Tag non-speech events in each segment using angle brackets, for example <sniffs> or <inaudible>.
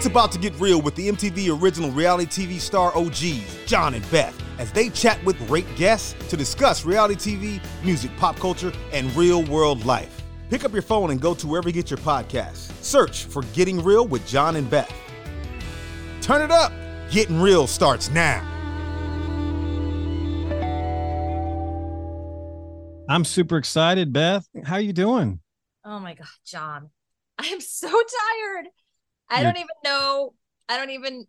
It's about to get real with the MTV original reality TV star OGs, Jon and Beth, as they chat with great guests to discuss reality TV, music, pop culture, and real world life. Pick up your phone and go to wherever you get your podcasts. Search for Getting Real with Jon and Beth. Turn it up. Getting Real starts now. I'm super excited, Beth. How are you doing? Oh my god, Jon. I am so tired. I don't even know. I don't even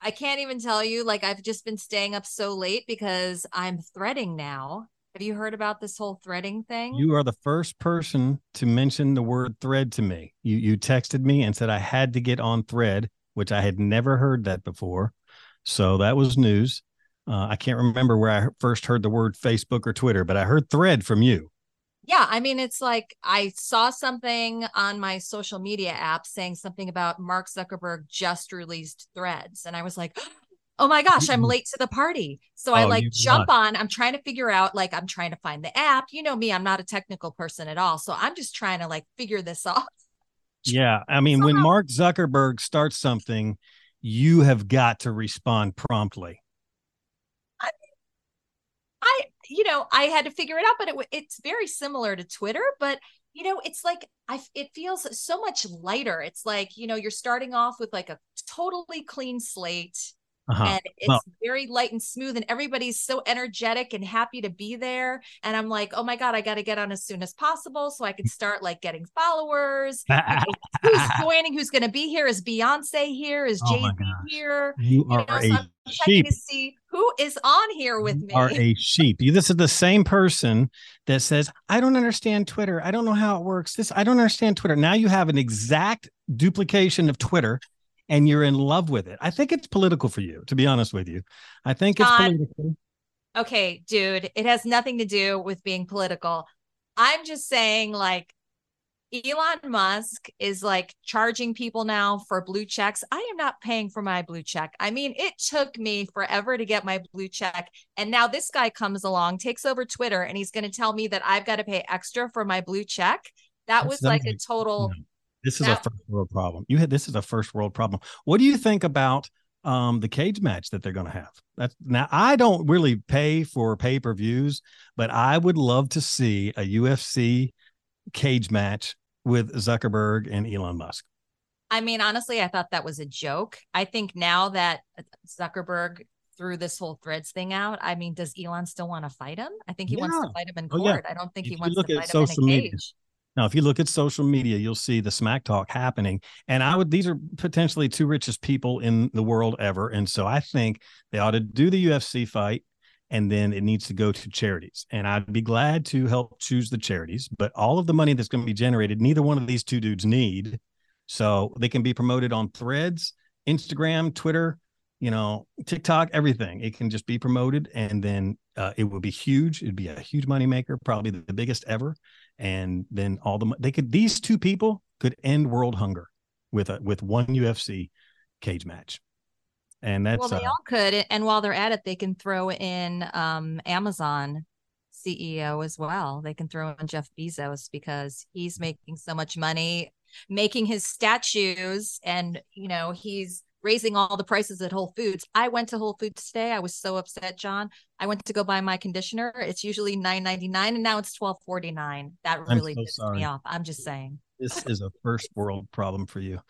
I can't even tell you like I've just been staying up so late because I'm threading now. Have you heard about this whole threading thing? You are the first person to mention the word thread to me. You you texted me and said I had to get on thread, which I had never heard that before. So that was news. Uh, I can't remember where I first heard the word Facebook or Twitter, but I heard thread from you. Yeah, I mean, it's like I saw something on my social media app saying something about Mark Zuckerberg just released threads. And I was like, <gasps> oh my gosh, I'm late to the party. So I Oh, like jump not. on. I'm trying to figure out, like, I'm trying to find the app. You know me, I'm not a technical person at all. So I'm just trying to like figure this <laughs> out. Yeah, I mean, when Mark Zuckerberg starts something, you have got to respond promptly. I, you know, I had to figure it out, but it, it's very similar to Twitter, but you know, it's like I, it feels so much lighter. It's like, you know, you're starting off with like a totally clean slate Uh-huh. and it's Well- very light and smooth and everybody's so energetic and happy to be there. And I'm like, oh my God, I got to get on as soon as possible so I can start like getting followers. <laughs> Who's joining? Who's going to be here? Is Beyonce here? Is Oh Jay my Z gosh. here? You You know, are so a checking sheep. to see who is on here with You me. are a sheep. You- This is the same person that says, I don't understand Twitter. I don't know how it works. This, I don't understand Twitter. Now you have an exact duplication of Twitter and you're in love with it. I think it's political for you, to be honest with you. I think it's Jon, political. okay, dude, it has nothing to do with being political. I'm just saying, like, Elon Musk is like charging people now for blue checks. I am not paying for my blue check. I mean, it took me forever to get my blue check. And now this guy comes along, takes over Twitter, and he's going to tell me that I've got to pay extra for my blue check. That That's was like a total. This is that- a first world problem. You had this is a first world problem. What do you think about um the cage match that they're going to have? That's now I don't really pay for pay-per-views, but I would love to see a UFC cage match with Zuckerberg and Elon Musk. I mean, honestly, I thought that was a joke. I think now that Zuckerberg threw this whole threads thing out, I mean, does Elon still want to fight him? I think he wants to fight him in Oh, yeah. court. I don't think If he wants to fight him in a media, cage. Now, if you look at social media, you'll see the smack talk happening. And I would, these are potentially two richest people in the world ever. And so I think they ought to do the UFC fight and then it needs to go to charities. And I'd be glad to help choose the charities. But all of the money that's going to be generated, neither one of these two dudes need. So they can be promoted on threads, Instagram, Twitter, you know, TikTok, everything. It can just be promoted and then uh, it would be huge. It'd be a huge moneymaker, probably the biggest ever and then all the they could these two people could end world hunger with a with one UFC cage match, and that's well, they uh, all could. And while they're at it, they can throw in um, Amazon CEO as well. They can throw in Jeff Bezos because he's making so much money making his statues and, you know, he's raising all the prices at Whole Foods. I went to Whole Foods today. I was so upset, Jon. I went to go buy my conditioner. It's usually nine ninety nine, and now it's twelve forty nine. That really so pissed sorry. me off. I'm just saying. This is a first world problem for you.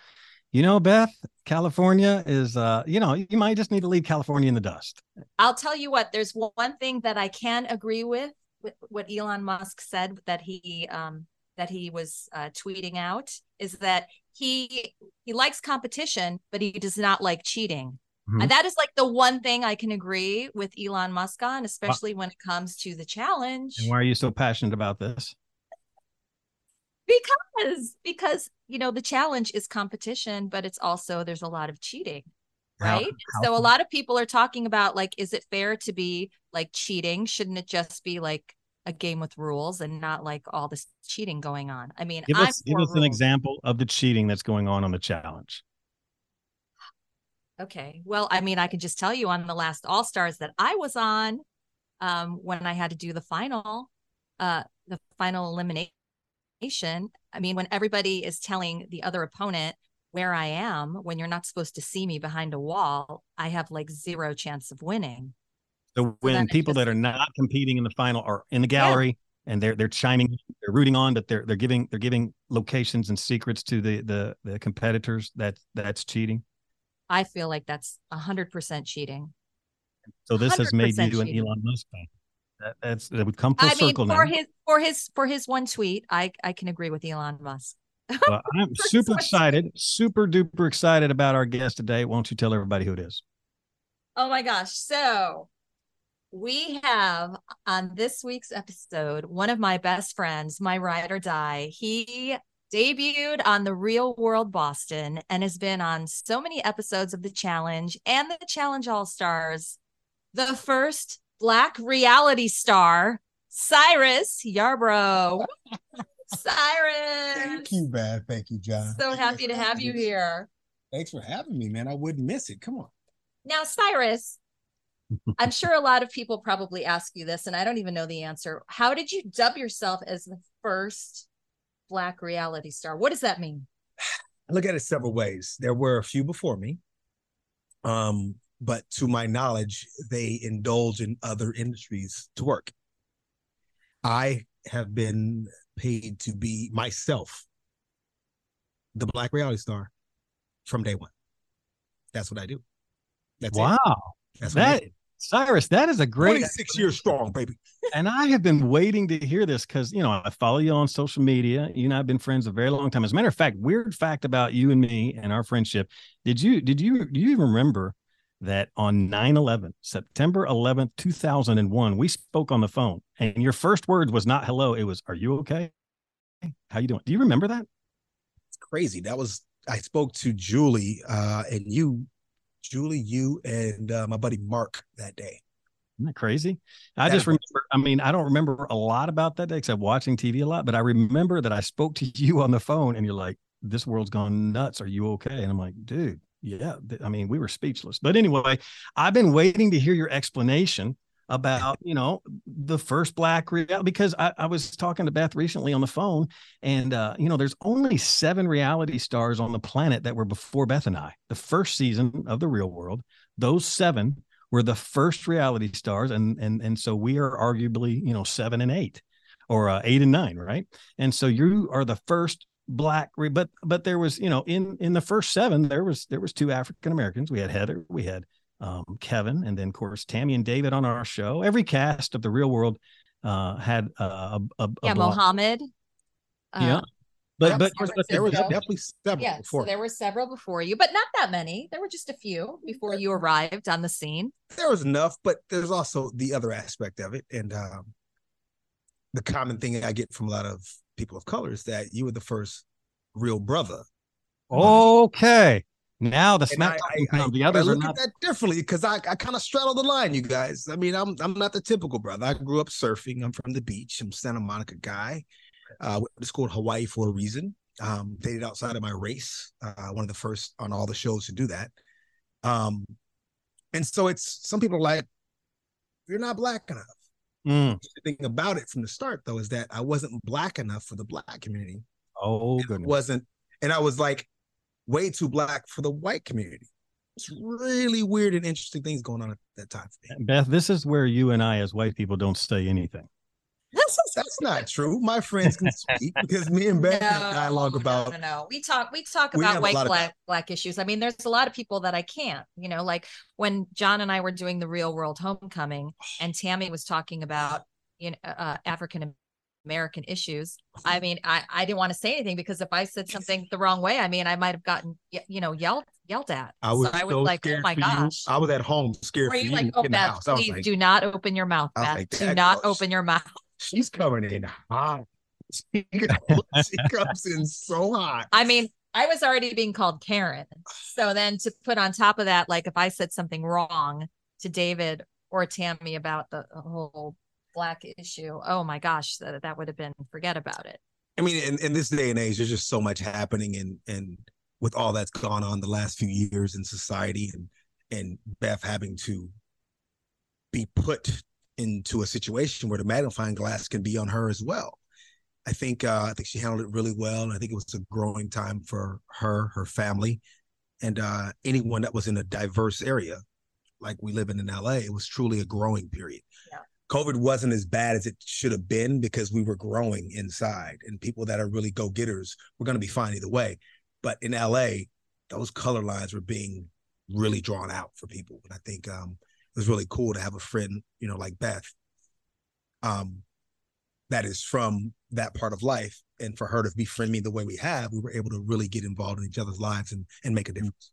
You know, Beth, California is uh, you know, you might just need to leave California in the dust. I'll tell you what. There's one thing that I can agree with, with what Elon Musk said that he um that he was uh, tweeting out is that he he likes competition, but he does not like cheating. Mhm. And that is like the one thing I can agree with Elon Musk on, especially when it comes to the challenge. And why are you so passionate about this? Because because you know the challenge is competition, but it's also there's a lot of cheating, right? how so a lot of people are talking about like, is it fair to be like cheating? Shouldn't it just be like a game with rules and not like all this cheating going on? I mean, Give I'm us, give us an example of the cheating that's going on on the challenge. Okay. Well, I mean, I can just tell you on the last All Stars that I was on, um, when I had to do the final, uh, the final elimination. I mean, when everybody is telling the other opponent where I am, when you're not supposed to see me behind a wall, I have like zero chance of winning. So when it's people that are not competing in the final are in the gallery and they're they're chiming, they're rooting on, but they're they're giving they're giving locations and secrets to the the the competitors. That that's cheating. I feel like that's a hundred percent cheating. So this has made 100% you an. Elon Musk fan. That, that's that would come full I mean, for now. his for his for his one tweet, I I can agree with Elon Musk. Well, I'm <laughs> super excited, super duper excited about our guest today. Why don't you tell everybody who it is? Oh my gosh. So we have on this week's episode one of my best friends, my ride or die. He debuted on the Real World Boston and has been on so many episodes of the challenge and the Challenge All Stars. The first Black reality star, Syrus Yarbrough. <laughs> Syrus. Thank you, Beth. Thank you, Jon. So happy to have you here. Thanks for having me, man. I wouldn't miss it. Come on. Now, Syrus, I'm sure a lot of people probably ask you this, and I don't even know the answer. How did you dub yourself as the first Black reality star? What does that mean? I look at it several ways. There were a few before me. Um, but to my knowledge, they indulge in other industries to work. I have been paid to be myself, the black reality star from day one. That's what I do. That's it. wow, That's what I that do. Syrus, that is a great 26 years strong, baby. <laughs> and I have been waiting to hear this because you know I follow you on social media. You and I have been friends a very long time. As a matter of fact, weird fact about you and me and our friendship. Did you did you do you even remember that on 9-11, September 11th, 2001, we spoke on the phone and your first word was not hello, it was are you okay? How you doing? Do you remember that? It's crazy. That was I spoke to Julie uh and you, Julie, you and uh, my buddy Mark that day. Isn't that crazy? I That just was- remember, I mean, I don't remember a lot about that day except watching TV a lot, but I remember that I spoke to <laughs> you on the phone and you're like, this world's gone nuts. Are you okay? And I'm like, dude, yeah. I mean, we were speechless. But anyway, I've been waiting to hear your explanation about, you know, the first black reality because I, I was talking to Beth recently on the phone and, uh, you know, there's only seven reality stars on the planet that were before Beth and I, the first season of the real world. Those seven were the first reality stars and and and so we are arguably you know seven and eight or uh, eight and nine right and so you are the first black but but there was you know in in the first seven there was there was two african americans we had heather we had um kevin and then of course tammy and david on our show every cast of the real world uh had uh, a, a, a yeah, black- Mohammed. Yeah. Uh, but Yep, but but There was definitely several yeah, before. so there were several before you, but not that many. There were just a few before you arrived on the scene. there was enough, but there's also the other aspect of it. And um, the common thing I get from a lot of people of color is that you were the first real brother. okay now the And smack I, I, comes. I- the I others are look not at that differently because I, I kind of straddle the line, you guys. I mean, I'm I'm not the typical brother. I grew up surfing. I'm from the beach. I'm Santa Monica guy. Uh, school in Hawaii for a reason. Um, dated outside of my race. Uh, one of the first on all the shows to do that. Um, and so it's some people are like, you're not black enough. Mm. The thing about it from the start though is that I wasn't black enough for the black community. oh It goodness wasn't, and I was like way too black for the white community. it's really weird and interesting things going on at that time for me. Beth, this is where you and I, as white people, don't say anything. That's, that's not true. My friends can speak because me and Beth have dialogue about. No, no, no. We talk. We talk We about a white lot of- black black issues. I mean, there's a lot of people that I can't. You know, like when Jon and I were doing the Real World Homecoming, <sighs> and Tammy was talking about you know uh, African American issues. I mean, I I didn't want to say anything because if I said something the wrong way, I mean, I might have gotten you know yelled yelled at. I was, so I was so like, oh my for you. gosh. I was at home scared Were for you like, oh in the Beth. Please like, do not open your mouth, Beth. like, do not goes." open your mouth. she's coming in hot. <laughs> She comes in so hot. I mean, I was already being called Karen. So then to put on top of that, like if I said something wrong to David or Tammy about the whole black issue, oh my gosh, that, that would have been forget about it. I mean, in, in this day and age, there's just so much happening, and and with all that's gone on the last few years in society, and and Beth having to be put into a situation where the magnifying glass can be on her as well. I think uh, I think she handled it really well, and I think it was a growing time for her, her family, and uh, anyone that was in a diverse area, like we live in in LA. It was truly a growing period. Yeah. COVID wasn't as bad as it should have been because we were growing inside, and people that are really go getters were going to be fine either way. But in LA, those color lines were being really drawn out for people, and I think um, it was really cool to have a friend, you know, like Beth, um, that is from that part of life, and for her to befriend me the way we have, we were able to really get involved in each other's lives and and make a difference.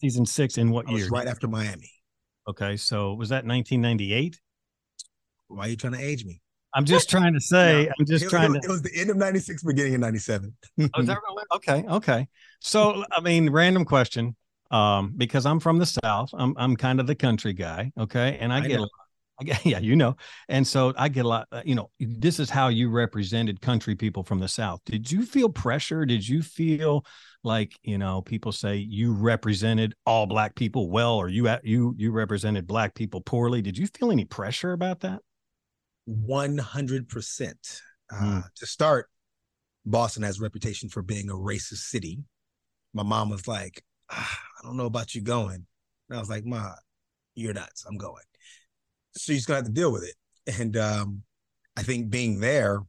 Season six in what I was year? right after Miami. Okay, so was that 1998? Why are you trying to age me? I'm just <laughs> trying to say. No, I'm just it, trying it, to. It was the end of '96, beginning of '97. Oh, really? Okay, okay. So, I mean, random question. Um, because I'm from the South, I'm I'm kind of the country guy. Okay, and I, I get a lot. I get, <laughs> yeah, you know, and so I get a lot. uh, You know, this is how you represented country people from the South. Did you feel pressure? Did you feel like you know people say you represented all black people well, or you you you represented black people poorly? Did you feel any pressure about that? One hundred percent. Hmm. Uh, To start, Boston has a reputation for being a racist city. My mom was like, ah, I don't know about you going. And I was like, Ma, you're nuts. I'm going. So she's gonna have to deal with it. And um, I think being there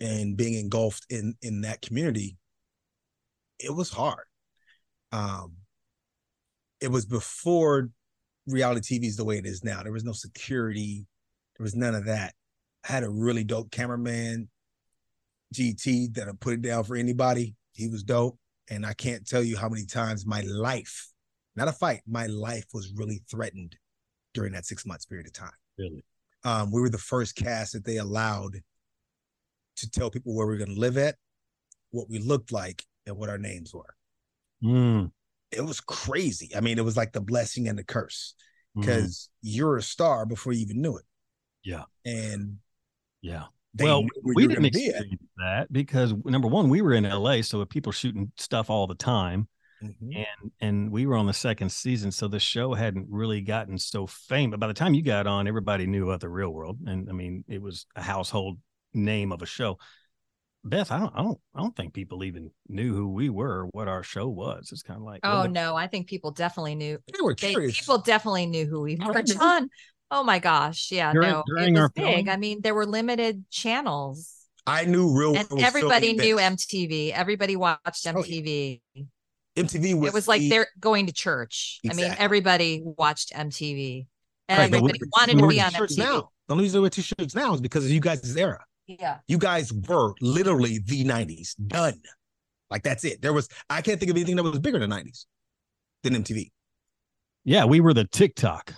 and being engulfed in in that community, it was hard. Um, it was before reality TV is the way it is now. There was no security. There was none of that. I had a really dope cameraman, GT, that'll put it down for anybody. He was dope. And I can't tell you how many times my life, not a fight, my life was really threatened during that six months period of time. Really? Um, we were the first cast that they allowed to tell people where we are going to live at, what we looked like, and what our names were. Mm. It was crazy. I mean, it was like the blessing and the curse because mm. you're a star before you even knew it. Yeah. And yeah. Well, we didn't experience that because number one, we were in LA, so people shooting stuff all the time, mm-hmm. and and we were on the second season, so the show hadn't really gotten so famous. By the time you got on, everybody knew about the Real World, and I mean, it was a household name of a show. Beth, I don't, I don't, I don't think people even knew who we were, what our show was. It's kind of like, oh no, I think people definitely knew. They were curious. They, people definitely knew who we were. Jon, oh my gosh, yeah, during, no, during it was big. Film? I mean, there were limited channels. I knew real, and everybody knew MTV. Everybody watched MTV. Oh, MTV was. It was like they're going to church. Exactly. I mean, everybody watched MTV. And right, everybody wanted to be on MTV. Now. The only reason we're t-shirts now is because of you guys' era. Yeah. You guys were literally the 90s. Done. Like that's it. There was I can't think of anything that was bigger than 90s than MTV. Yeah, we were the TikTok.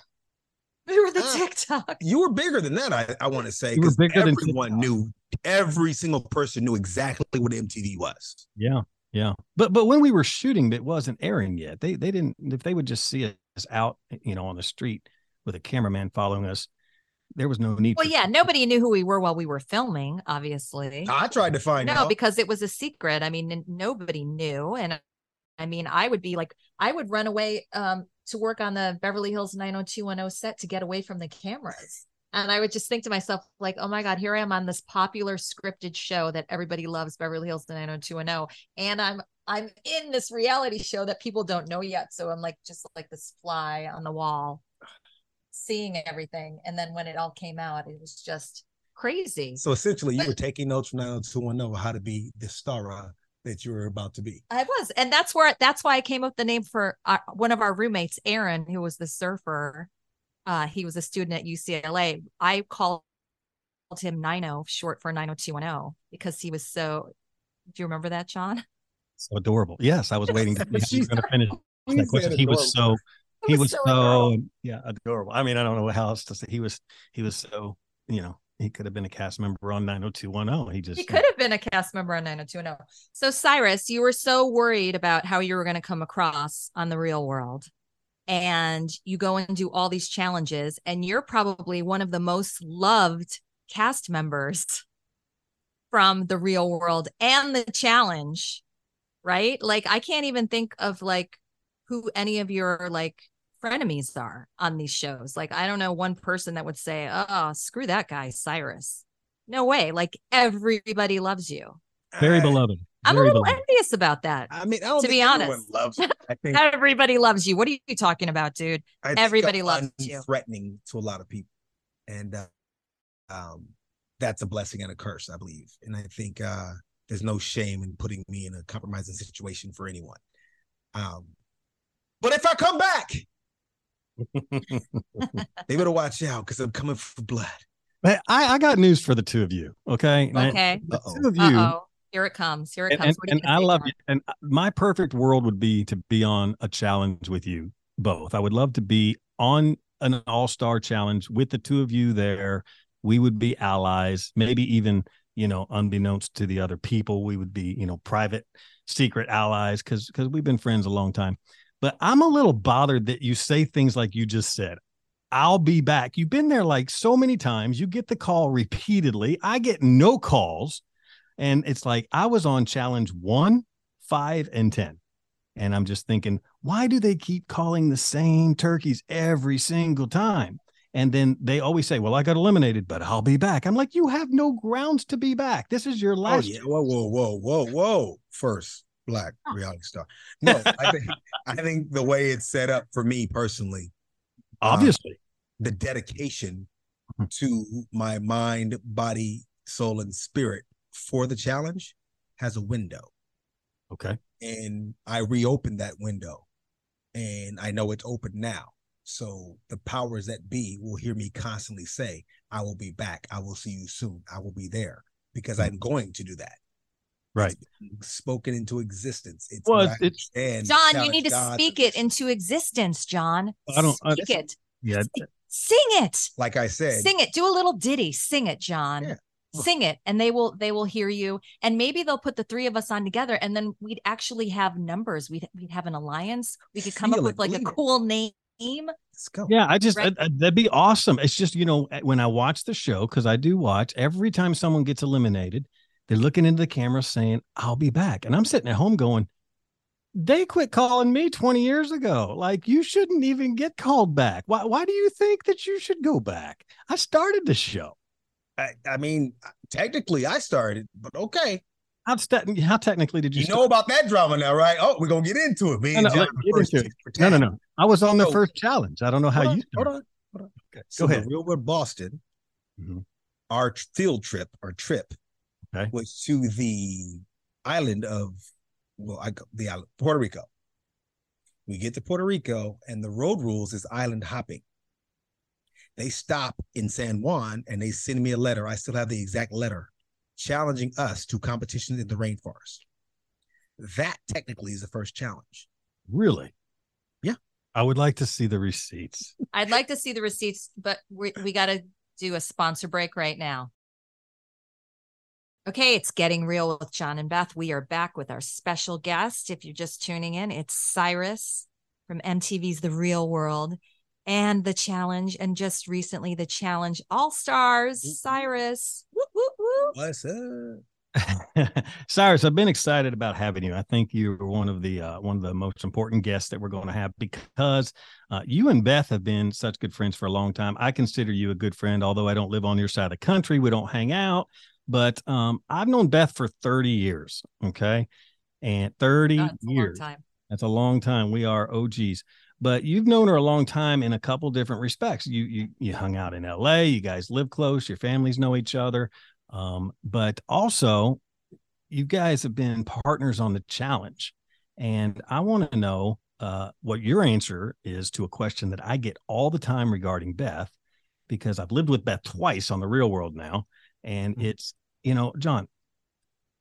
We were the uh, TikTok. You were bigger than that, I, I want to say. Because everyone knew every single person knew exactly what MTV was. Yeah. Yeah. But but when we were shooting, it wasn't airing yet. They they didn't if they would just see us out, you know, on the street with a cameraman following us, there was no need. Well, yeah, nobody knew who we were while we were filming. Obviously, I tried to find no, out because it was a secret. I mean, nobody knew, and I mean, I would be like, I would run away um, to work on the Beverly Hills 90210 set to get away from the cameras. And I would just think to myself, like, oh my God, here I am on this popular scripted show that everybody loves, Beverly Hills 90210. And I'm I'm in this reality show that people don't know yet. So I'm like just like this fly on the wall seeing everything. And then when it all came out, it was just crazy. So essentially, you were taking notes from 90210 how to be the star that you were about to be. I was, and that's where that's why I came up with the name for our, one of our roommates, Aaron, who was the surfer. Uh, he was a student at UCLA. I called him Nino, short for 90210, because he was so. Do you remember that, Jon? So adorable. Yes, I was waiting to <laughs> see going to finish that question. He was so he was, so, so yeah adorable. I mean, I don't know how else to say. He was he was so you know he could have been a cast member on 90210. He just he could have been a cast member on 90210. So Syrus, you were so worried about how you were going to come across on the real world. And you go and do all these challenges, and you're probably one of the most loved cast members from the real world and the challenge, right? Like I can't even think of like who any of your like frenemies are on these shows. Like, I don't know one person that would say, oh, screw that guy, Syrus. No way. Like, everybody loves you. Very beloved. I'm a little beloved. envious about that. I mean, I to be honest, loves you. <laughs> I think everybody loves you. What are you talking about, dude? everybody loves you. Threatening to a lot of people, and uh, um, that's a blessing and a curse, I believe. And I think uh, there's no shame in putting me in a compromising situation for anyone. Um, but if I come back, <laughs> they better watch out because I'm coming for blood. I, I got news for the two of you. Okay. Okay. the two of you. Uh-oh. Here it comes. Here it comes. And, and I love you. And uh, my perfect world would be to be on a challenge with you both. I would love to be on an all star challenge with the two of you there. We would be allies, maybe even, you know, unbeknownst to the other people, we would be, you know, private, secret allies because because we've been friends a long time. But I'm a little bothered that you say things like you just said. I'll be back. You've been there like so many times. You get the call repeatedly. I get no calls. And it's like I was on challenge one, five, and 10. And I'm just thinking, why do they keep calling the same turkeys every single time? And then they always say, Well, I got eliminated, but I'll be back. I'm like, You have no grounds to be back. This is your Oh last. yeah. Whoa, whoa, whoa, whoa, whoa. First black reality star. <laughs> No, I think I think the way it's set up for me personally, Obviously. the dedication Mhm. to my mind, body, soul, and spirit for the challenge has a window. Okay. And I reopened that window. And I know it's open now. So the powers that be will hear me constantly say, I will be back. I will see you soon. I will be there because I'm going to do that. Right. Spoken into existence. It's Well, what it's- Jon, you need to God. speak it into existence, Jon. I don't- I- speak it. Yeah. Sing it. Like I said, Sing it. Do a little ditty. Sing it, Jon. Yeah. Sing it, and they will they will hear you. And maybe they'll put the three of us on together, and then we'd actually have numbers. We'd we'd have an alliance. We could come up Feel with it, like a believe it. cool name. let's go. Yeah, I just Right. I- I- that'd be awesome. It's just you know eh, when I watch the show because I do watch every time someone gets eliminated, they're looking into the camera saying I'll be back, and I'm sitting at home going, they quit calling me 20 years ago. Like you shouldn't even get called back. Why? Why do you think that you should go back? I started the show. I, I mean, technically I started, but okay. How, st- how technically did you? You start? know about that drama now, right? Oh, we're gonna get into it. Me No, no, Jon let's were get first into it. No, no, no. I was on the So- first challenge. I don't know how Hold you. on, hold on, hold on. Okay, So go the ahead. Real World Boston, Mhm. our field trip or trip Okay. was to the island of well, I go- the island Puerto Rico. We get to Puerto Rico, and the road rules is island hopping. They stop in San Juan and they send me a letter. I still have the exact letter challenging us to competitions in the rainforest. That technically is the first challenge. Really? Yeah. I would like to see the receipts. I'd like to see the receipts, but we we got to do a sponsor break right now. Okay, it's getting real with Jon and Beth. We are back with our special guest. If you're just tuning in, it's Syrus from MTV's The Real World and the challenge, and just recently the challenge All Stars. Syrus, woo, woo, woo. What's up? <laughs> Syrus, I've been excited about having you. I think you're one of the uh, one of the most important guests that we're going to have because uh, you and Beth have been such good friends for a long time. I consider you a good friend, although I don't live on your side of the country. We don't hang out, but um, I've known Beth for 30 years. Okay, and 30 That's a long years. time. That's a long time. We are OGs. But you've known her a long time in a couple different respects. You you you hung out in LA, you guys live close, your families know each other. Um, but also you guys have been partners on the challenge. And I want to know uh, what your answer is to a question that I get all the time regarding Beth, because I've lived with Beth twice on the real world now. And Mhm. it's, you know, Jon,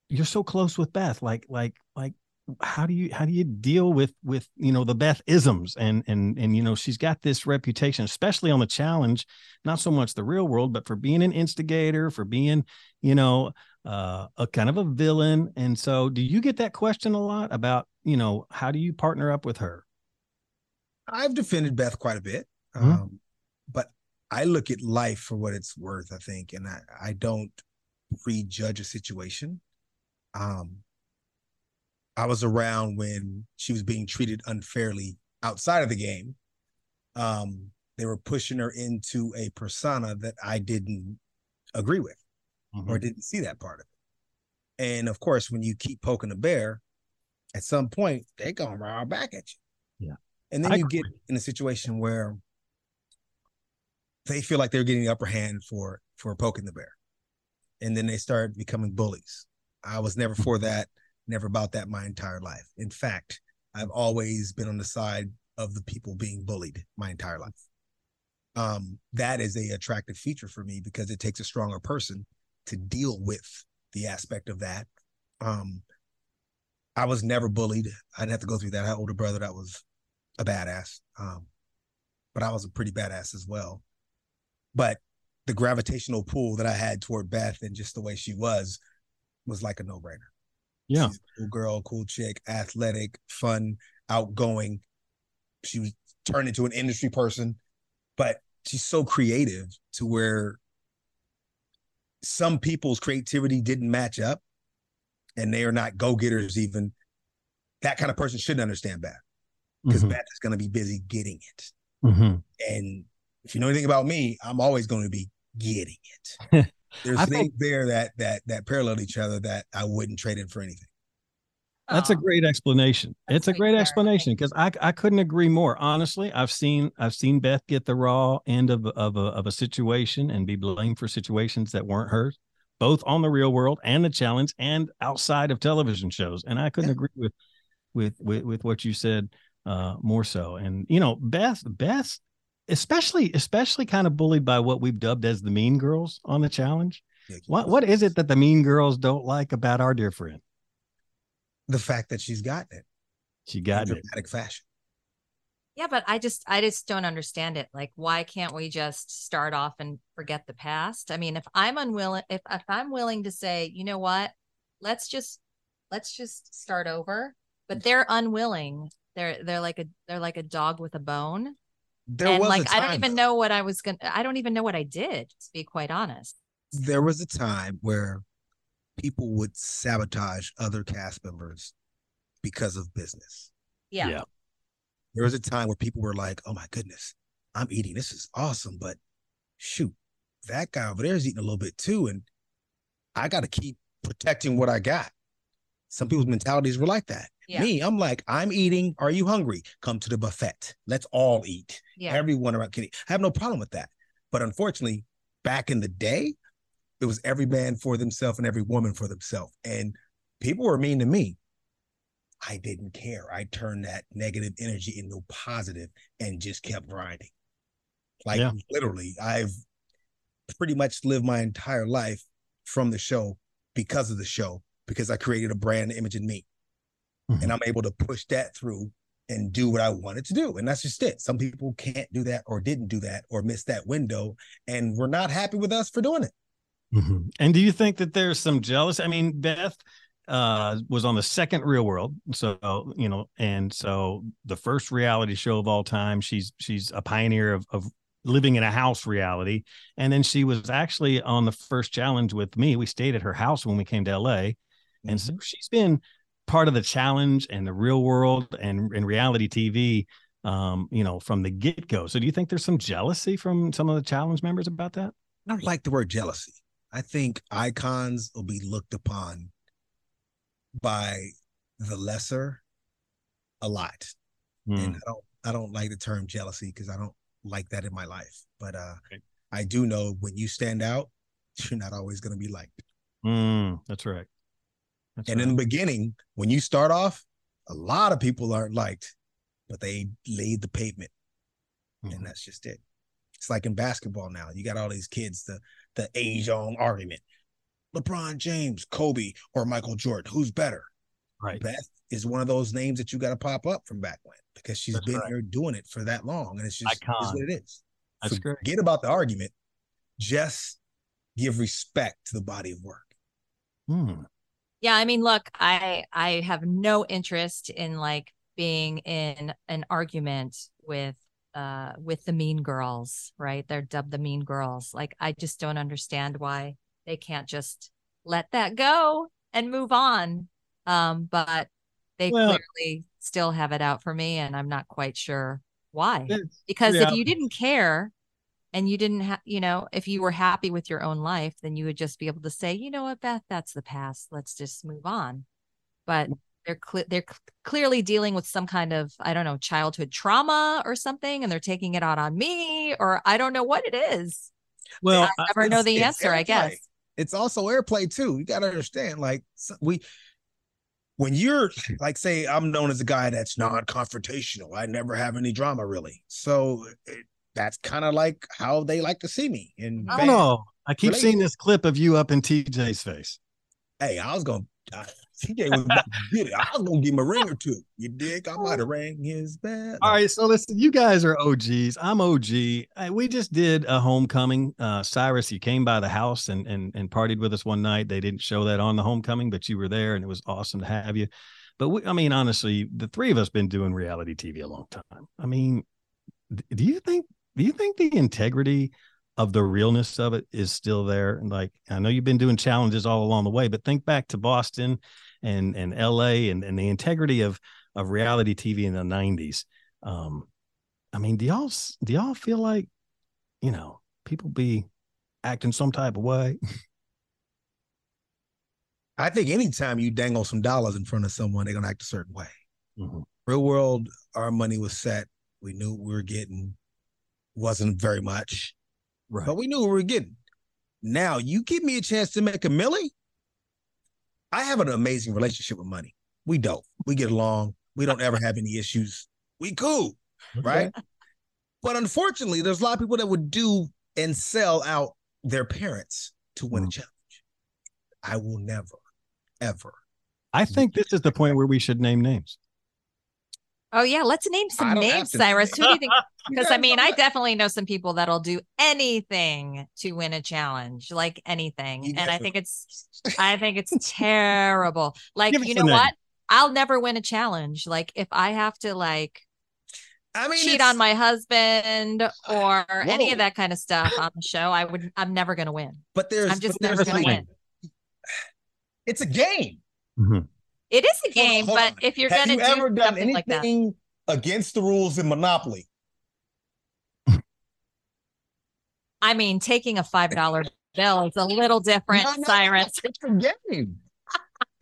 you're so close with Beth. Like, like, like, how do you how do you deal with with you know the Beth isms and and and you know she's got this reputation, especially on the challenge, not so much the real world, but for being an instigator, for being you know uh, a kind of a villain. And so, do you get that question a lot about you know how do you partner up with her? I've defended Beth quite a bit, Mhm. um, but I look at life for what it's worth. I think, and I, I don't prejudge a situation. Um, I was around when she was being treated unfairly outside of the game. Um, they were pushing her into a persona that I didn't agree with or didn't see that part of it. And of course, when you keep poking a bear, at some point they're gonna roar back at you. Yeah. And then I you agree. get in a situation where they feel like they're getting the upper hand for for poking the bear. And then they start becoming bullies. I was never for that, never about that my entire life. In fact, I've always been on the side of the people being bullied my entire life. Um, that is a attractive feature for me because it takes a stronger person to deal with the aspect of that. Um, I was never bullied. I didn't have to go through that. I had an older brother that was a badass. Um, but I was a pretty badass as well. But the gravitational pull that I had toward Beth and just the way she was was like a no-brainer. Yeah. She's a cool girl, cool chick, athletic, fun, outgoing. She was turned into an industry person, but she's so creative to where some people's creativity didn't match up and they are not go-getters even. That kind of person shouldn't understand Beth because Mhm. Beth is going to be busy getting it. Mhm. And if you know anything about me, I'm always going to be getting it. <laughs> There's things think, there that that that parallel each other that I wouldn't trade in for anything. That's a great explanation. That's it's a great explanation because I I couldn't agree more. Honestly, I've seen I've seen Beth get the raw end of of a, of a situation and be blamed for situations that weren't hers, both on the real world and the challenge and outside of television shows. And I couldn't yeah. agree with with with with what you said uh more so. And you know, Beth Beth especially especially kind of bullied by what we've dubbed as the mean girls on the challenge. Yeah, what what is it that the mean girls don't like about our dear friend? the fact that she's gotten it. She got in dramatic fashion. Yeah, but I just I just don't understand it. Like, why can't we just start off and forget the past? I mean, if I'm unwilling, if if I'm willing to say, you know what, let's just let's just start over, but mm. they're unwilling. They're they're like a they're like a dog with a bone. There and was like time, I don't even know what I was gonna. I don't even know what I did. To be quite honest, there was a time where people would sabotage other cast members because of business. Yeah. yeah. There was a time where people were like, oh my goodness, I'm eating. This is awesome. But shoot, that guy over there is eating a little bit too. And I got to keep protecting what I got. Some people's mentalities were like that. Yeah. Me, I'm like, I'm eating. Are you hungry? Come to the buffet. Let's all eat. Yeah. Everyone around can eat. I have no problem with that. But unfortunately, back in the day, it was every man for themselves and every woman for themselves. And people were mean to me. I didn't care. I turned that negative energy into positive and just kept grinding. Like yeah. literally, I've pretty much lived my entire life from the show because of the show, because I created a brand image in me. Mm-hmm. And I'm able to push that through and do what I wanted to do. And that's just it. Some people can't do that or didn't do that or missed that window. And we're not happy with us for doing it. Mm-hmm. And do you think that there's some jealousy? I mean, Beth uh, was on the second Real World, so you know, and so the first reality show of all time. She's she's a pioneer of of living in a house reality, and then she was actually on the first challenge with me. We stayed at her house when we came to LA, mm-hmm. and so mm-hmm. she's been part of the challenge and the real world and in reality TV um, you know, from the get go. So do you think there's some jealousy from some of the challenge members about that? I don't like the word jealousy. I think icons will be looked upon by the lesser a lot. Mm. And I don't I don't like the term jealousy because I don't like that in my life. But uh. I do know when you stand out, <laughs> you're not always gonna be liked. Mm, that's right. That's and right. in the beginning, when you start off, a lot of people aren't liked, but they laid the pavement. Mm. And that's just it. It's like in basketball now. You got all these kids, the the age on argument. LeBron James, Kobe, or Michael Jordan, who's better? Right. Beth is one of those names that you got to pop up from back when because she's That's been right. here doing it for that long, and it's just is what it is. That's Forget great. about the argument. Just give respect to the body of work. Hmm. Yeah, I mean, look, I I have no interest in like being in an argument with uh with the mean girls right? They're dubbed the mean girls. Like i just don't understand why they can't just let that go and move on. Um but they well, clearly still have it out for me and i'm not quite sure why. Because yeah. if you didn't care and you didn't have you know if you were happy with your own life then you would just be able to say you know what beth that's the past let's just move on but mm. they're cl- they're cl- clearly dealing with some kind of I don't know childhood trauma or something, and they're taking it out on me, or I don't know what it is. Well, I never know the answer. Airplay. I guess it's also airplay too. You got to understand, like we when you're <sniffs> like say i'm known as a guy that's non-confrontational i never have any drama really so it, that's kind of like how they like to see me and i don't know i keep seeing this clip of you up in tj's face hey i was gonna TJ was about to get it. I was gonna give him a ring or two. You dig? I might have rang his bell. All right, so listen, you guys are OGs. I'm OG. we just did a homecoming. Uh, Syrus, you came by the house and and and partied with us one night. They didn't show that on the homecoming, but you were there, and it was awesome to have you. But we, I mean, honestly, the three of us been doing reality TV a long time. I mean, do you think? Do you think the integrity of the realness of it is still there. And like I know you've been doing challenges all along the way, but think back to Boston and and LA and, and the integrity of of reality TV in the 90s. Um, I mean, do y'all do y'all feel like you know, people be acting some type of way. <laughs> I think anytime you dangle some dollars in front of someone, they're gonna act a certain way. Mm-hmm. Real world, our money was set. We knew what we were getting. Wasn't very much, Right. but we knew what we were getting. Now you give me a chance to make a milli. I have an amazing relationship with money. We don't. We get along. We don't ever have any issues. We cool, right? But unfortunately, there's a lot of people that would do and sell out their parents to win a Mm. challenge. I will never, ever. I think this is the point where we should name names. Oh yeah, let's name some names. Syrus. Who do you think? <laughs> Because I mean, I definitely know some people that'll do anything to win a challenge, like anything. You and I think it's, I think it's terrible. <laughs> Like, you a know name. what? I'll never win a challenge. Like, if I have to like I mean, cheat it's- on my husband or <sighs> any of that kind of stuff on the show, I would. I'm never gonna win. but there's, I'm just but never gonna win. <sighs> It's a game. Mhm. It is a game, hold but if you're gonna you do ever done something like that, anything against the rules in Monopoly? I mean, taking a five dollar bill is a little different, No, no, Syrus. It's a game.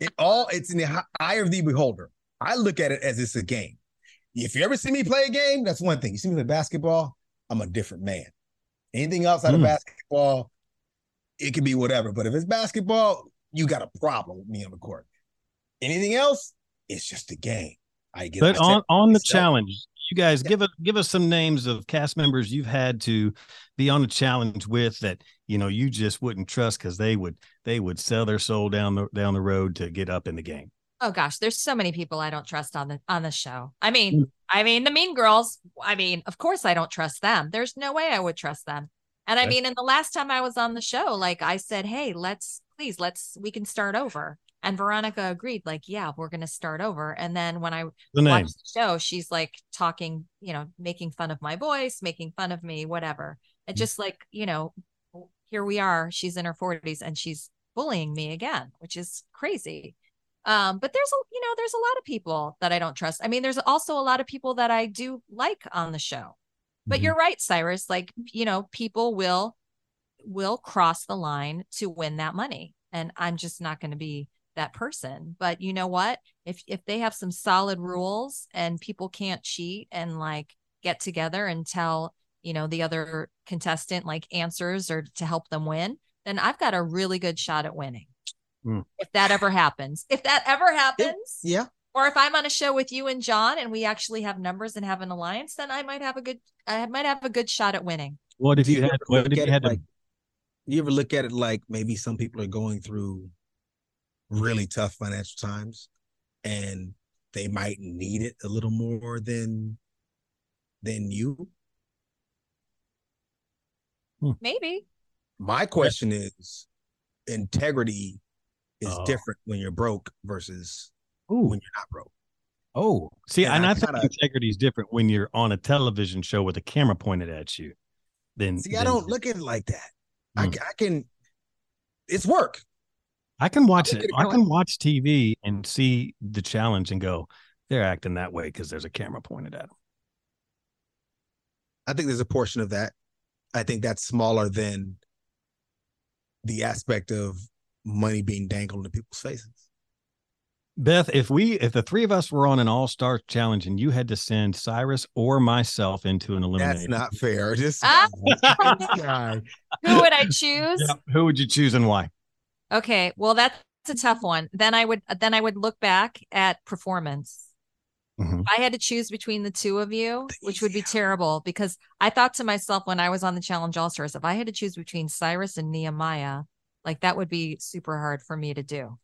It all it's in the eye of the beholder. I look at it as it's a game. If you ever see me play a game, that's one thing. You see me play basketball, I'm a different man. Anything outside of Hmm. basketball, it could be whatever. But if it's basketball, you got a problem with me on the court. Anything else, it's just a game. I get But I on on the myself. challenge, you guys Yeah. give us give us some names of cast members you've had to be on a challenge with that you know you just wouldn't trust because they would they would sell their soul down the down the road to get up in the game. Oh gosh, there's so many people I don't trust on the on the show. I Mm. mean, I mean the Mean Girls. I mean, of course I don't trust them. There's no way I would trust them. And I mean, in the last time I was on the show, like I said, hey, let's please let's we can start over. And Veronica agreed, like, yeah, we're gonna start over. And then when I The watched the show, she's like talking, you know, making fun of my voice, making fun of me, whatever. And just like, you know, here we are. She's in her 40s and she's bullying me again, which is crazy. Um, but there's a you know, there's a lot of people that I don't trust. I mean, there's also a lot of people that I do like on the show. But Mhm. you're right, Syrus. Like, you know, people will will cross the line to win that money. And I'm just not going to be that person. But you know what? If if they have some solid rules and people can't cheat and like get together and tell, you know, the other contestant like answers or to help them win, then I've got a really good shot at winning. Hmm. If that ever happens. If that ever happens, Yeah. or if I'm on a show with you and Jon and we actually have numbers and have an alliance, then I might have a good I might have a good shot at winning. What if Do you you had what if you had to like- You ever look at it like maybe some people are going through really tough financial times and they might need it a little more than than you? Maybe. My question is integrity is Oh. different when you're broke versus Ooh. when you're not broke. Oh, see, And and, I I, think kinda- integrity is different when you're on a television show with a camera pointed at you. Then, See, I don't look at it like that. I, Mm. ca- I can it's work. I can watch it. I can watch TV and see the challenge and go, they're acting that way because there's a camera pointed at them. I think there's a portion of that. I think that's smaller than the aspect of money being dangled in people's faces. Beth, if we, if the three of us were on an all star challenge and you had to send Syrus or myself into an That's elimination, not fair. <laughs> This Ah. guy. <laughs> Who would I choose? Yeah, who would you choose and why? Okay, well that's a tough one. Then I would then I would look back at performance. Mhm. I had to choose between the two of you, which would be terrible because I thought to myself when I was on the Challenge All Stars, if I had to choose between Syrus and Nehemiah, like that would be super hard for me to do.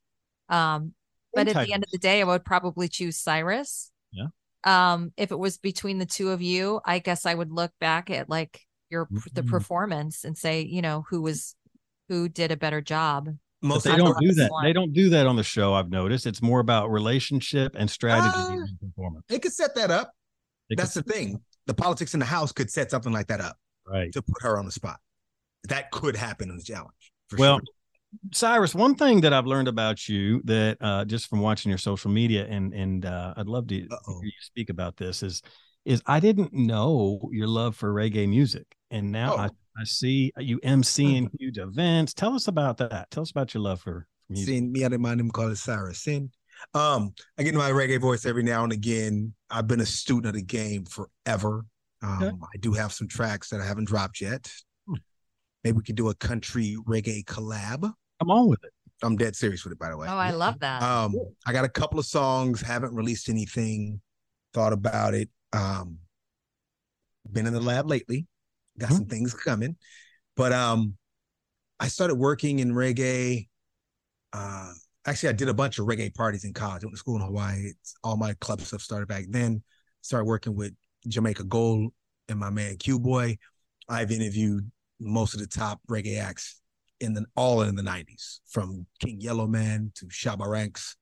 Um, but at the end of the day, I would probably choose Syrus. Yeah. Um, if it was between the two of you, I guess I would look back at like your the Mhm. performance and say, you know, who was who did a better job. Most they don't do that. one. They don't do that on the show. I've noticed. It's more about relationship and strategy and performance. They could set that up. They That's the thing. The politics in the house could set something like that up right. to put her on the spot. That could happen in the challenge. For Well, sure. Syrus, one thing that I've learned about you that uh, just from watching your social media and and uh, I'd love to Uh-oh. hear you speak about this is is I didn't know your love for reggae music, and now Oh. I, I see you emceeing huge events. Tell us about that. Tell us about your love for music. Sin, me and my name called Syrus Sin. Um, I get my reggae voice every now and again. I've been a student of the game forever. Um, Okay. I do have some tracks that I haven't dropped yet. Hmm. Maybe we could do a country reggae collab. Come on with it. I'm dead serious with it, by the way. Oh, I love that. Um, I got a couple of songs, haven't released anything, thought about it. Um, been in the lab lately, got Mhm. some things coming. But um, I started working in reggae. Uh, actually, I did a bunch of reggae parties in college. I went to school in Hawaii. It's, all my club stuff started back then. Started working with Jamaica Gold and my man Q Boy. I've interviewed most of the top reggae acts in the all in the 90s, from King Yellowman to Shabba Ranks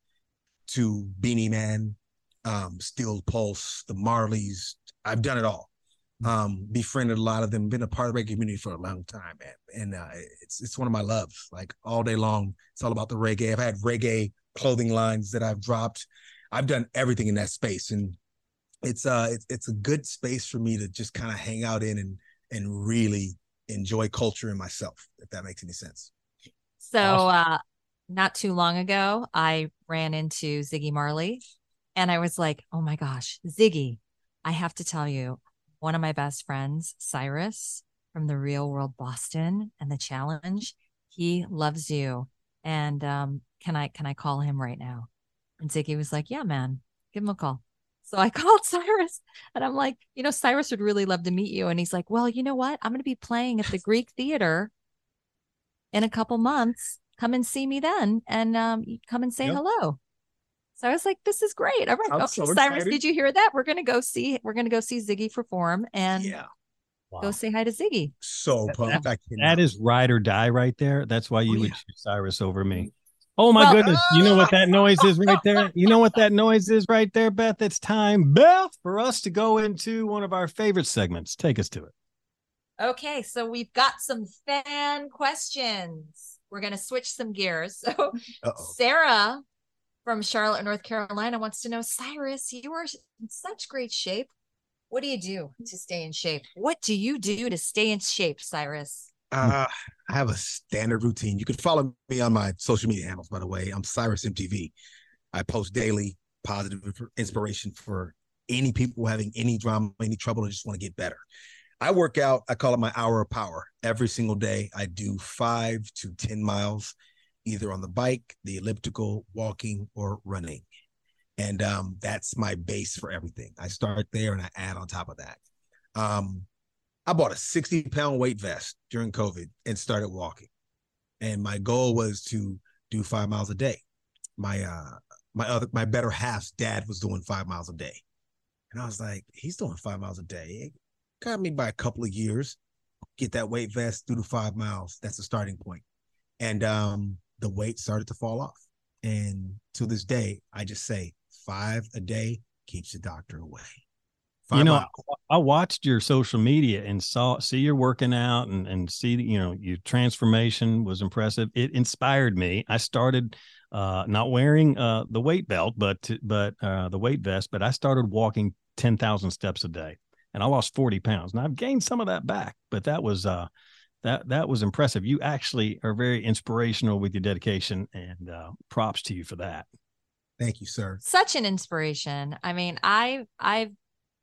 to Beenie Man, um, Steel Pulse, the Marleys. I've done it all. Um, befriended a lot of them, been a part of the reggae community for a long time, man. And uh, it's it's one of my loves. Like all day long, it's all about the reggae. I've had reggae clothing lines that I've dropped. I've done everything in that space, and it's uh it's, it's a good space for me to just kind of hang out in and and really enjoy culture and myself, if that makes any sense. So, Awesome. uh, not too long ago, I ran into Ziggy Marley and I was like, oh my gosh, Ziggy, I have to tell you, one of my best friends, Syrus from the Real World Boston and the Challenge, he loves you. And um, can I can I call him right now? And Ziggy was like, yeah, man, give him a call. So I <laughs> called Syrus and I'm like, you know, Syrus would really love to meet you. And he's like, well, you know what? I'm going to be playing at the Greek Theater in a couple months. Come and see me then and um, come and say Yep. hello. So I was like, this is great. All right. I'm Okay, so Syrus, did you hear that? We're going to go see, we're going to go see Ziggy perform and yeah, go say hi to Ziggy. so pumped. I. That is ride or die right there. That's why oh, you Oh, would yeah. choose Syrus over me. Oh my Well- goodness. You know what that noise is right there? <laughs> You know what that noise is right there, Beth? It's time, Beth, for us to go into one of our favorite segments. Take us to it. Okay, so we've got some fan questions. We're going to switch some gears. <laughs> So Uh-oh. Sarah from Charlotte, North Carolina wants to know Syrus, you are in such great shape. What do you do to stay in shape? What do you do to stay in shape, Syrus? Uh, I have a standard routine. You can follow me on my social media handles, by the way. I'm Syrus MTV. I post daily positive inspiration for any people having any drama, any trouble, or just want to get better. I work out, I call it my hour of power. Every single day, I do five to 10 miles, either on the bike, the elliptical, walking, or running. And um, that's my base for everything. I start there and I add on top of that. Um, I bought a 60 pound weight vest during COVID and started walking. And my goal was to do five miles a day. My uh my other my better half's dad was doing five miles a day. And I was like, he's doing five miles a day. It got me by a couple of years. Get that weight vest, do the five miles. That's the starting point. And um the weight started to fall off. And to this day, I just say five a day keeps the doctor away. Five you know, miles. I watched your social media and saw see you're working out and and see you know your transformation was impressive. It inspired me. I started uh not wearing uh the weight belt but but uh the weight vest, but I started walking 10,000 steps a day and I lost 40 pounds. And I've gained some of that back, but that was uh that that was impressive. You actually are very inspirational with your dedication and uh props to you for that. Thank you, sir. Such an inspiration. I mean, I I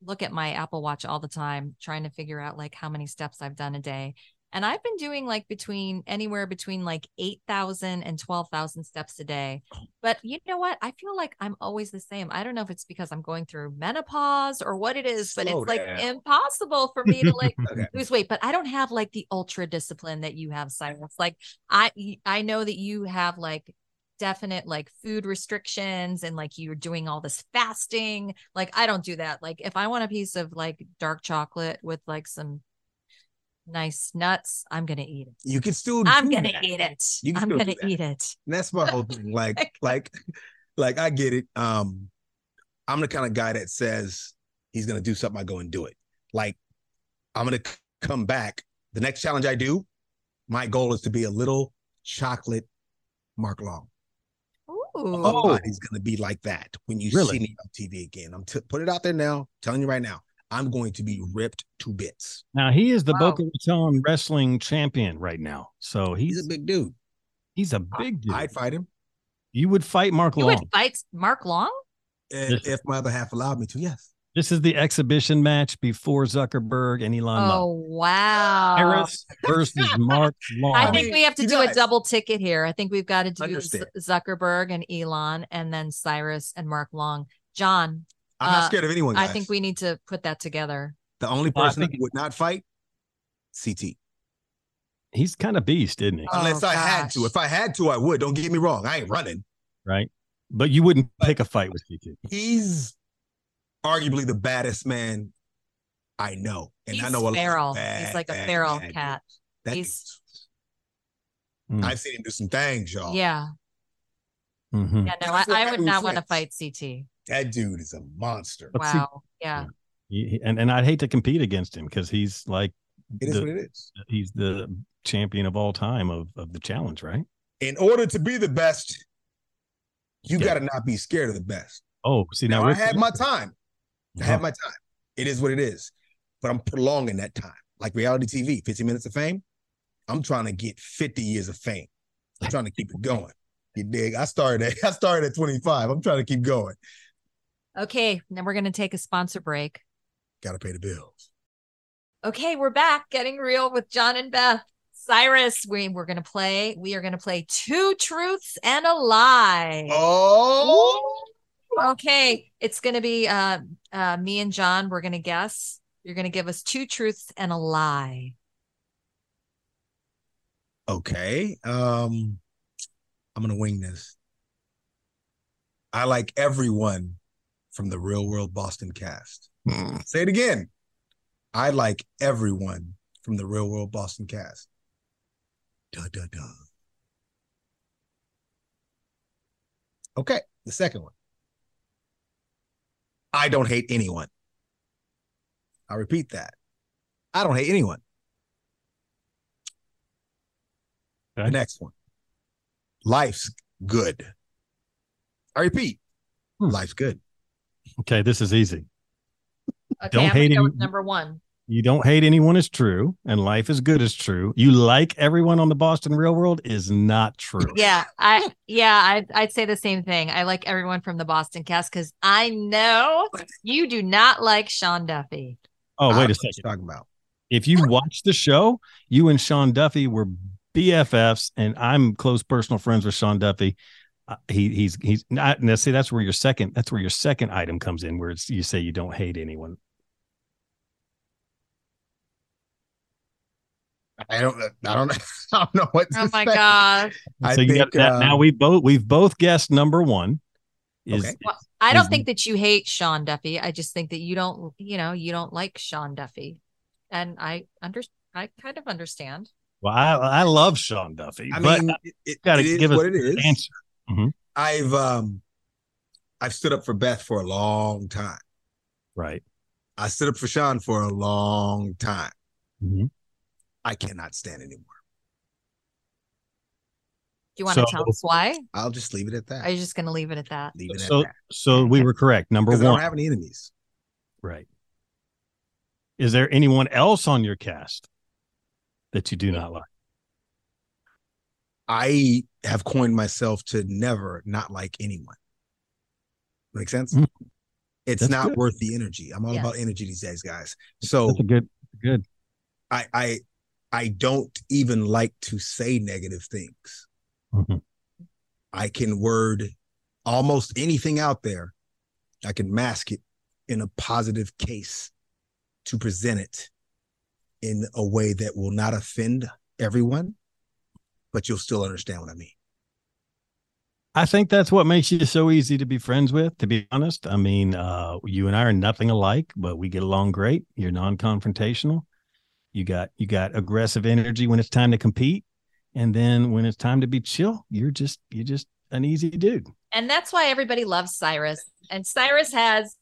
look at my Apple Watch all the time trying to figure out like how many steps I've done a day. And I've been doing like between anywhere between like 8,000 and 12,000 steps a day. Oh. But you know what? I feel like I'm always the same. I don't know if it's because I'm going through menopause or what it is, but Slow it's like impossible for me to like <laughs> Okay. lose weight. But I don't have like the ultra discipline that you have, Syrus. Like I I know that you have like definite like food restrictions and like you're doing all this fasting. Like I don't do that. Like if I want a piece of like dark chocolate with like some nice nuts, I'm gonna eat it. You can still I'm do gonna that. eat it. You can I'm gonna eat it. And that's my whole thing. <laughs> Like, like, like I get it. Um, I'm the kind of guy that says he's gonna do something, I go and do it. Like, I'm gonna c- come back. The next challenge I do, my goal is to be a little chocolate Mark Long. Ooh. My body's gonna be like that when you Really? see me on TV again. I'm t- put it out there now, telling you right now. I'm going to be ripped to bits. Now he is the Wow. Boca Raton wrestling champion right now. So he's He's a big dude. he's a big dude. I'd fight him you would fight Mark You Long. would fight Mark Long? if, if my other half allowed me to. Yes. This is the exhibition match before Zuckerberg and Elon Musk. Oh wow. Syrus <laughs> versus Mark Long. I I think we have to you do a double ticket here. I think we've got to do Z- Understand. Zuckerberg and Elon and then Syrus and Mark Long. Jon, I'm Uh, not scared of anyone. I think we need to put that together. the only Well, I person that think- would not fight CT. He's kind of beast, isn't he? Oh, Unless I had to. If I had to, I would. Don't get me wrong. I ain't running. Right. But you wouldn't pick a fight with CT. He's arguably the baddest man I know. And I know a lot of feral. bad, He's like a bad, feral bad cat. That He's- dude's- Mm. I've seen him do some things, y'all. Yeah. Mhm. Yeah. No, I, I would not want to fight CT. That dude is a monster. But see- Wow. Yeah. He- he- and and I'd hate to compete against him because he's like It is the- what it is. he's the champion of all time of of the challenge, right? In order to be the best, you Yeah. got to not be scared of the best. Oh, see now, Now, I had my time. I had my time. It is what it is. But I'm prolonging that time. Like reality TV, 50 minutes of fame. I'm trying to get 50 years of fame. I'm trying to keep it going. You dig? I started at <laughs> I started at 25. I'm trying to keep going. Okay. Now we're going to take a sponsor break. Gotta pay the bills. Okay, we're back getting real with Jon and Beth. Syrus, we, we're going to play. We are going to play two truths and a lie. Oh, Okay, it's going to be uh, uh, me and Jon. We're going to guess. You're going to give us two truths and a lie. okay. Um, I'm gonna wing this. I like everyone from the real world Boston cast. Say it again. I like everyone from the real world Boston cast. Duh, duh, duh. Okay, the second one. I don't hate anyone. I repeat that. I don't hate anyone. Okay. The next one. Life's good. I repeat, Hmm. life's good. Okay, this is easy. Okay, Don't I'm hate go number one. You don't hate anyone is true, and life is good is true. You like everyone on the Boston Real World is not true. Yeah, I yeah, I'd, I'd say the same thing. I like everyone from the Boston cast because I know you do not like Sean Duffy. Oh, wait a what you're second. Talking about. If you watch the show, you and Sean Duffy were BFFs, and I'm close personal friends with Sean Duffy. Uh, he he's he's not. Now, see, that's where your second that's where your second item comes in, where it's you say you don't hate anyone. I don't. I don't. <laughs> I don't know what. To Oh my say. gosh. I so you got think, that. now we both we've both guessed number one. Is Okay. Well, I don't is- think that you hate Sean Duffy. I just think that you don't, you know, you don't like Sean Duffy. And I under I kind of understand. well, I I love Sean Duffy, I but mean, it, it, gotta it is give us what it an is. Answer. I've um, I've stood up for Beth for a long time. right. I stood up for Sean for a long time. Mhm. I cannot stand anymore. Do you want to tell us why? I'll just leave it at that. Are you just going to leave it at that? leave it So at that. so we were correct. Number Because I one. don't have any enemies. Right. Is there anyone else on your cast that you do not like? I have coined myself to never not like anyone. Make sense? Mm. It's That's not good. worth the energy. I'm all Yes. about energy these days, guys. So That's a good good. I I I don't even like to say negative things. Mhm. I can word almost anything out there. I can mask it in a positive case to present it in a way that will not offend everyone, but you'll still understand what I mean. I think that's what makes you so easy to be friends with, to be honest. I mean, uh, you and I are nothing alike, but we get along great. You're non-confrontational. You got you got aggressive energy when it's time to compete. And then when it's time to be chill, you're just you're just an easy dude. And that's why everybody loves Syrus. And Syrus has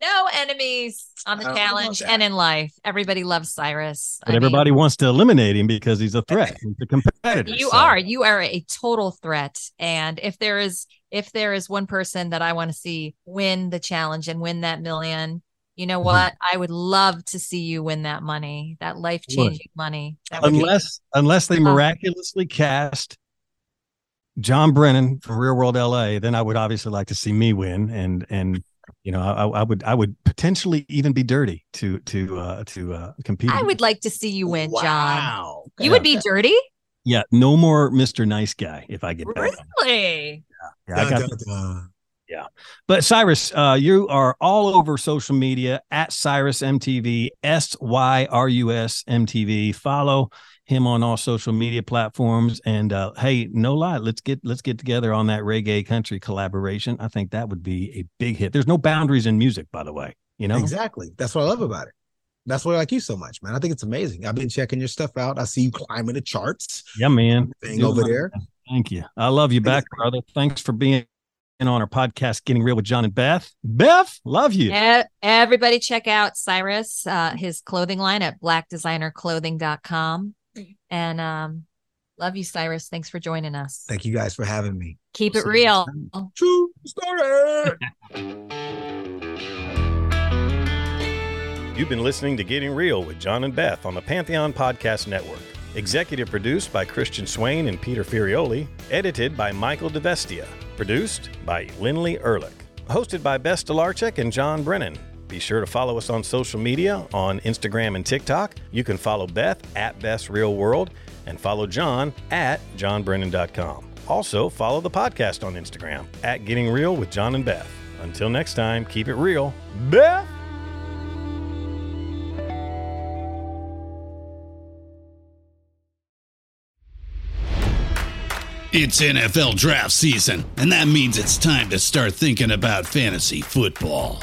no enemies on the I don't know about challenge and in life. Everybody loves Syrus. But I mean, everybody wants to eliminate him because he's a threat. <laughs> He's a competitor. you So- are you are a total threat and if there is if there is one person that i want to see win the challenge and win that million You know mm-hmm. what? I would love to see you win that money, that life changing money. That would be- unless unless they Oh. miraculously cast Jon Brennan from Real World LA, then I would obviously like to see me win, and and you know I, I would I would potentially even be dirty to to uh to uh compete. I would like to see you win, Jon. Wow. You would be dirty? Yeah, no more Mr. Nice Guy if I get back. Really? Yeah, I Dun, got dun, dun. But Syrus, uh, you are all over social media at Syrus MTV, S Y R U S MTV. Follow him on all social media platforms. And uh, hey, no lie, let's get let's get together on that reggae country collaboration. I think that would be a big hit. There's no boundaries in music, by the way. You know, Exactly. That's what I love about it. That's why I like you so much, man. I think it's amazing. I've been checking your stuff out. I see you climbing the charts yeah, man. thing over there. Thank you. I love you back, brother. Thanks for being on our podcast, Getting Real with Jon and Beth. Beth, love you. Everybody check out Syrus, uh, his clothing line at blackdesignerclothing.com. And um, love you, Syrus. Thanks for joining us. Thank you guys for having me. Keep it See you real. True story. <laughs> You've been listening to Getting Real with Jon and Beth on the Pantheon Podcast Network. Executive produced by Christian Swain and Peter Furioli. Edited by Michael DeVestia. Produced by Lindley Ehrlich. Hosted by Beth Stolarczyk and Jon Brennan. Be sure to follow us on social media on Instagram and TikTok. You can follow Beth at Best Real World and follow Jon at johnbrennan.com. Also, follow the podcast on Instagram at Getting Real with Jon and Beth. Until next time, keep it real. Beth! It's NFL draft season, and that means it's time to start thinking about fantasy football.